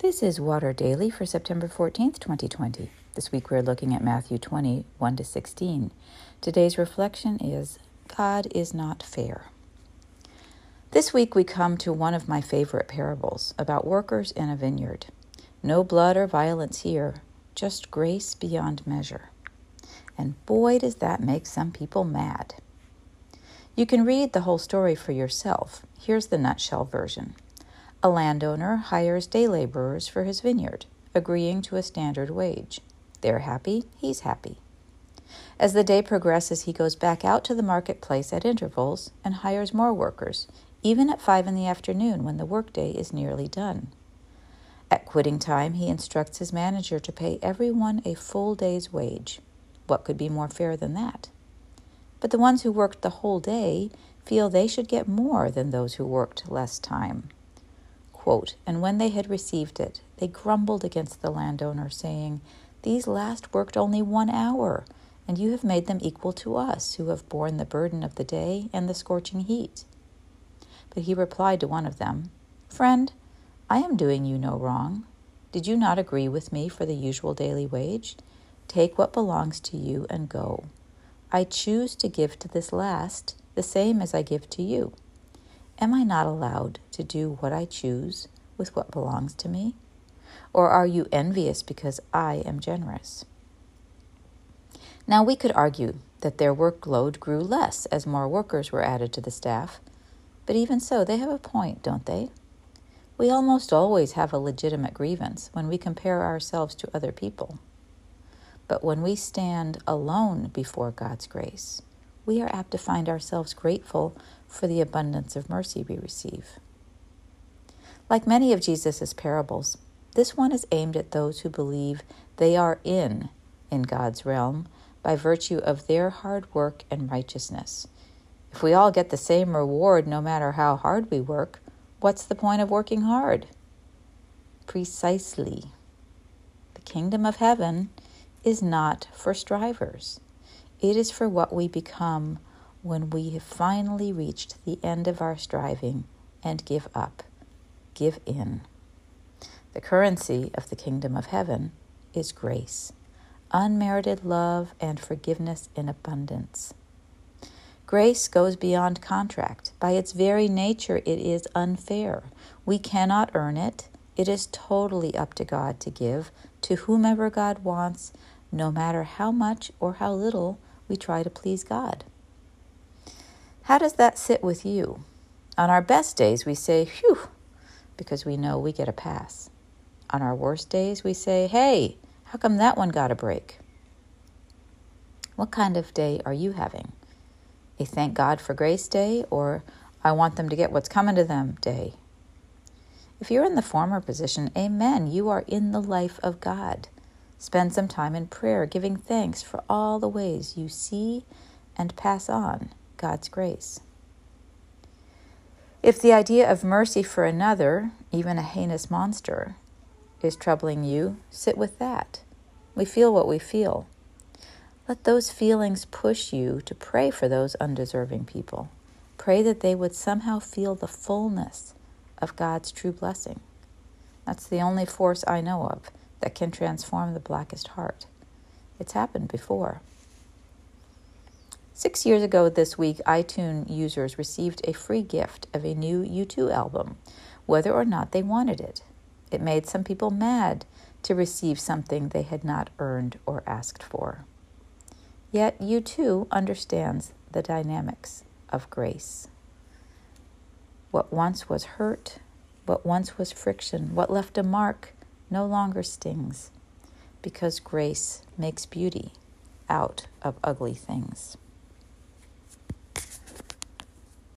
This is Water Daily for September 14th, 2020. This week we're looking at Matthew 20, 1 to 16. Today's reflection is God is not fair. This week we come to one of my favorite parables about workers in a vineyard. No blood or violence here, just grace beyond measure. And boy, does that make some people mad. You can read the whole story for yourself. Here's the nutshell version. A landowner hires day laborers for his vineyard, agreeing to a standard wage. They're happy, he's happy. As the day progresses, he goes back out to the marketplace at intervals and hires more workers, even at five in the afternoon when the workday is nearly done. At quitting time, he instructs his manager to pay everyone a full day's wage. What could be more fair than that? But the ones who worked the whole day feel they should get more than those who worked less time. Quote, and when they had received it, they grumbled against the landowner, saying, These last worked only one hour, and you have made them equal to us, who have borne the burden of the day and the scorching heat. But he replied to one of them, Friend, I am doing you no wrong. Did you not agree with me for the usual daily wage? Take what belongs to you and go. I choose to give to this last the same as I give to you. Am I not allowed to do what I choose with what belongs to me? Or are you envious because I am generous? Now, we could argue that their workload grew less as more workers were added to the staff, but even so, they have a point, don't they? We almost always have a legitimate grievance when we compare ourselves to other people. But when we stand alone before God's grace, we are apt to find ourselves grateful for the abundance of mercy we receive. Like many of Jesus' parables, this one is aimed at those who believe they are in in God's realm by virtue of their hard work and righteousness. If we all get the same reward no matter how hard we work, what's the point of working hard? Precisely. The kingdom of heaven is not for strivers. It is for what we become when we have finally reached the end of our striving and give up, give in. The currency of the kingdom of heaven is grace, unmerited love, and forgiveness in abundance. Grace goes beyond contract. By its very nature, it is unfair. We cannot earn it. It is totally up to God to give to whomever God wants, no matter how much or how little we try to please God. How does that sit with you? On our best days, we say, phew, because we know we get a pass. On our worst days, we say, hey, how come that one got a break? What kind of day are you having? A thank God for grace day or I want them to get what's coming to them day? If you're in the former position, amen, you are in the life of God. Spend some time in prayer, giving thanks for all the ways you see and pass on God's grace. If the idea of mercy for another, even a heinous monster, is troubling you, sit with that. We feel what we feel. Let those feelings push you to pray for those undeserving people. Pray that they would somehow feel the fullness of God's true blessing. That's the only force I know of that can transform the blackest heart. It's happened before. Six years ago this week, iTunes users received a free gift of a new U2 album, whether or not they wanted it. It made some people mad to receive something they had not earned or asked for. Yet U2 understands the dynamics of grace. What once was hurt, what once was friction, what left a mark, no longer stings, because grace makes beauty out of ugly things.